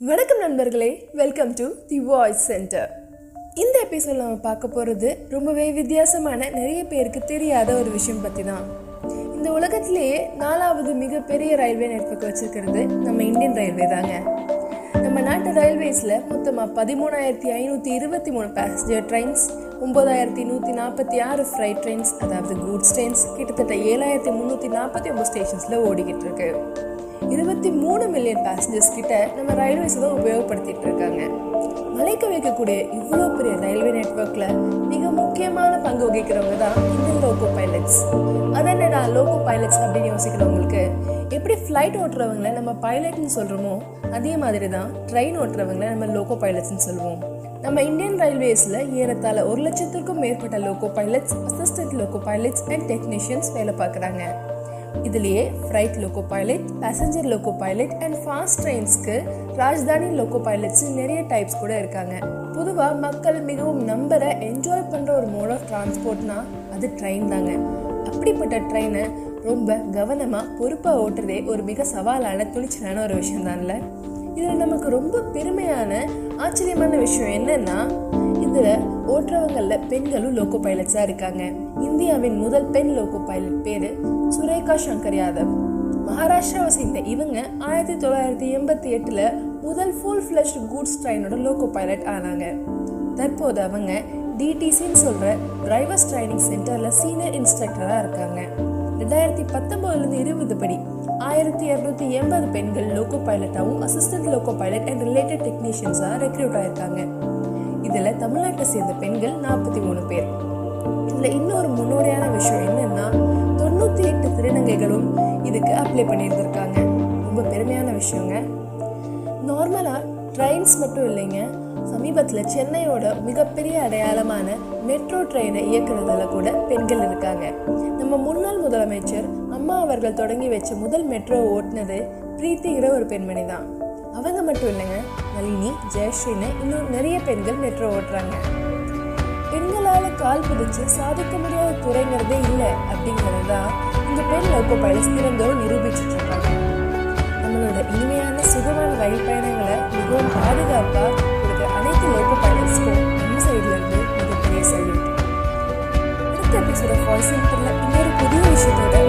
வணக்கம் நண்பர்களே welcome to the voice centre இந்த எபிசோட் நம்ம பார்க்க போகிறது ரொம்பவே வித்தியாசமான நிறைய பேருக்கு தெரியாத ஒரு விஷயம் பற்றி தான் இந்த உலகத்திலேயே நாலாவது மிகப்பெரிய ரயில்வே நெட்ஒர்க் வச்சிருக்கிறது நம்ம இந்தியன் ரயில்வே தாங்க. நம்ம நாட்டு ரயில்வேஸில் மொத்தமாக பதிமூணாயிரத்தி ஐநூற்றி இருபத்தி மூணு பேசஞ்சர் ட்ரெயின்ஸ் ஒம்பதாயிரத்தி நூற்றி நாற்பத்தி ஆறு ஃப்ரைட் ட்ரெயின்ஸ் அதாவது கூட்ஸ் ட்ரெயின்ஸ் கிட்டத்தட்ட ஏழாயிரத்தி முந்நூற்றி நாற்பத்தி ஒம்பது ஸ்டேஷன்ஸில் ஓடிக்கிட்டு இருக்கு. இருபத்தி மூணு மில்லியன் பேசஞ்சர்ஸ் கிட்ட நம்ம ரயில்வேஸ் தான் உபயோகப்படுத்திட்டு இருக்காங்க. மலைக்க வைக்கக்கூடிய இவ்வளோ பெரிய ரயில்வே நெட்ஒர்க்கில் மிக முக்கியமான பங்கு வகிக்கிறவங்க தான் இந்த லோகோ பைலட்ஸ் அது என்னடா லோகோ பைலட்ஸ் அப்படின்னு யோசிக்கிறவங்களுக்கு எப்படி ஃப்ளைட் ஓட்டுறவங்கள நம்ம பைலட்னு சொல்கிறோமோ அதே மாதிரி தான் ட்ரெயின் ஓட்டுறவங்கள நம்ம லோகோ பைலட்ஸ்னு சொல்லுவோம். நம்ம இந்தியன் ரயில்வேஸில் ஏறத்தாழ ஒரு லட்சத்திற்கும் மேற்பட்ட loco pilots assistant loco pilots and technicians வேலை பார்க்குறாங்க. இதுலேயே freight loco pilot passenger loco pilot and fast ட்ரெயின்ஸ்க்கு Rajdhani loco pilots நிறைய டைப்ஸ் கூட இருக்காங்க. பொதுவாக மக்கள் மிகவும் நம்புற என்ஜாய் பண்ணுற ஒரு மோட் ஆஃப் டிரான்ஸ்போர்ட்னா அது ட்ரெயின் தாங்க. அப்படிப்பட்ட ட்ரெயினை ரொம்ப கவனமாக பொறுப்பாக ஓட்டுறதே ஒரு மிக சவாலான துணிச்சலான ஒரு விஷயம் தான்ல. இதில் நமக்கு ரொம்ப பெருமையான ஆச்சரியமான விஷயம் என்னன்னா இதில் ஓட்டுறவங்களில் பெண்களும் லோக்கோ பைலட்ஸாக இருக்காங்க. இந்தியாவின் முதல் பெண் லோகோ பைலட் பேர் சுரேகா சங்கர் யாதவ். மகாராஷ்டிராவை சேர்ந்த இவங்க ஆயிரத்தி தொள்ளாயிரத்தி எண்பத்தி எட்டில் முதல் ஃபுல் ஃப்ளஷ் கூட்ஸ் ட்ரெயினோட லோகோ பைலட் ஆனாங்க. தற்போது அவங்க டிடிசின்னு சொல்கிற டிரைவர்ஸ் ட்ரைனிங் சென்டரில் சீனியர் இன்ஸ்ட்ரக்டராக இருக்காங்க. ரெண்டாயிரத்தி பத்தொம்போதுலேருந்து இருபது படி ஆயிரத்தி இரநூத்தி எண்பது பெண்கள் லோகோ பைலட்டாகவும் assistant loco pilot and related டெக்னீஷியன்ஸாக recruit ஆயிருக்காங்க. இதில் தமிழ்நாட்டை சேர்ந்த பெண்கள் நாற்பத்தி மூணு பேர். இதில் இன்னொரு முன்னோடியான விஷயம் என்னென்னா திருநங்கைகளும் இதுக்கு அப்ளை பண்ணியிருந்திருக்காங்க. ரொம்ப பெருமையான விஷயங்க. நார்மலாக ட்ரெயின்ஸ் மட்டும் இல்லைங்க. சமீபத்தில் சென்னையோட மிகப்பெரிய அடையாளமான மெட்ரோ ட்ரெயினை இயக்குறதுல கூட பெண்கள் இருக்காங்க. நம்ம முன்னாள் முதலமைச்சர் அம்மா அவர்கள் தொடங்கி வச்ச முதல் மெட்ரோ ஓட்டுனது பிரீத்திங்கிற ஒரு பெண்மணி தான். அவங்க மட்டும் இல்லைங்க நளினி ஜெயஸ்ரீன்னு இன்னும் நிறைய பெண்கள் மெட்ரோ ஓட்டுறாங்க. கால் பிடிச்சு சாதிக்க முடியாத துறைங்கிறதே இல்லை அப்படிங்கிறது தான் இந்த பெண் லோக்கோ பைலட்ஸ் திறந்தோறும் நிரூபிச்சுட்டு இருக்காங்க நம்மளோட இனிமையான சுகமான ரயில் பயணங்களை மிகவும் பாதுகாப்பாக கொடுக்குற அனைத்து லோக்கோ பைலட்ஸ்க்கும் நம்ம சைட்லேருந்து மிகப்பெரிய சல்யூட். அடுத்த எபிசோட புதிய விஷயத்தை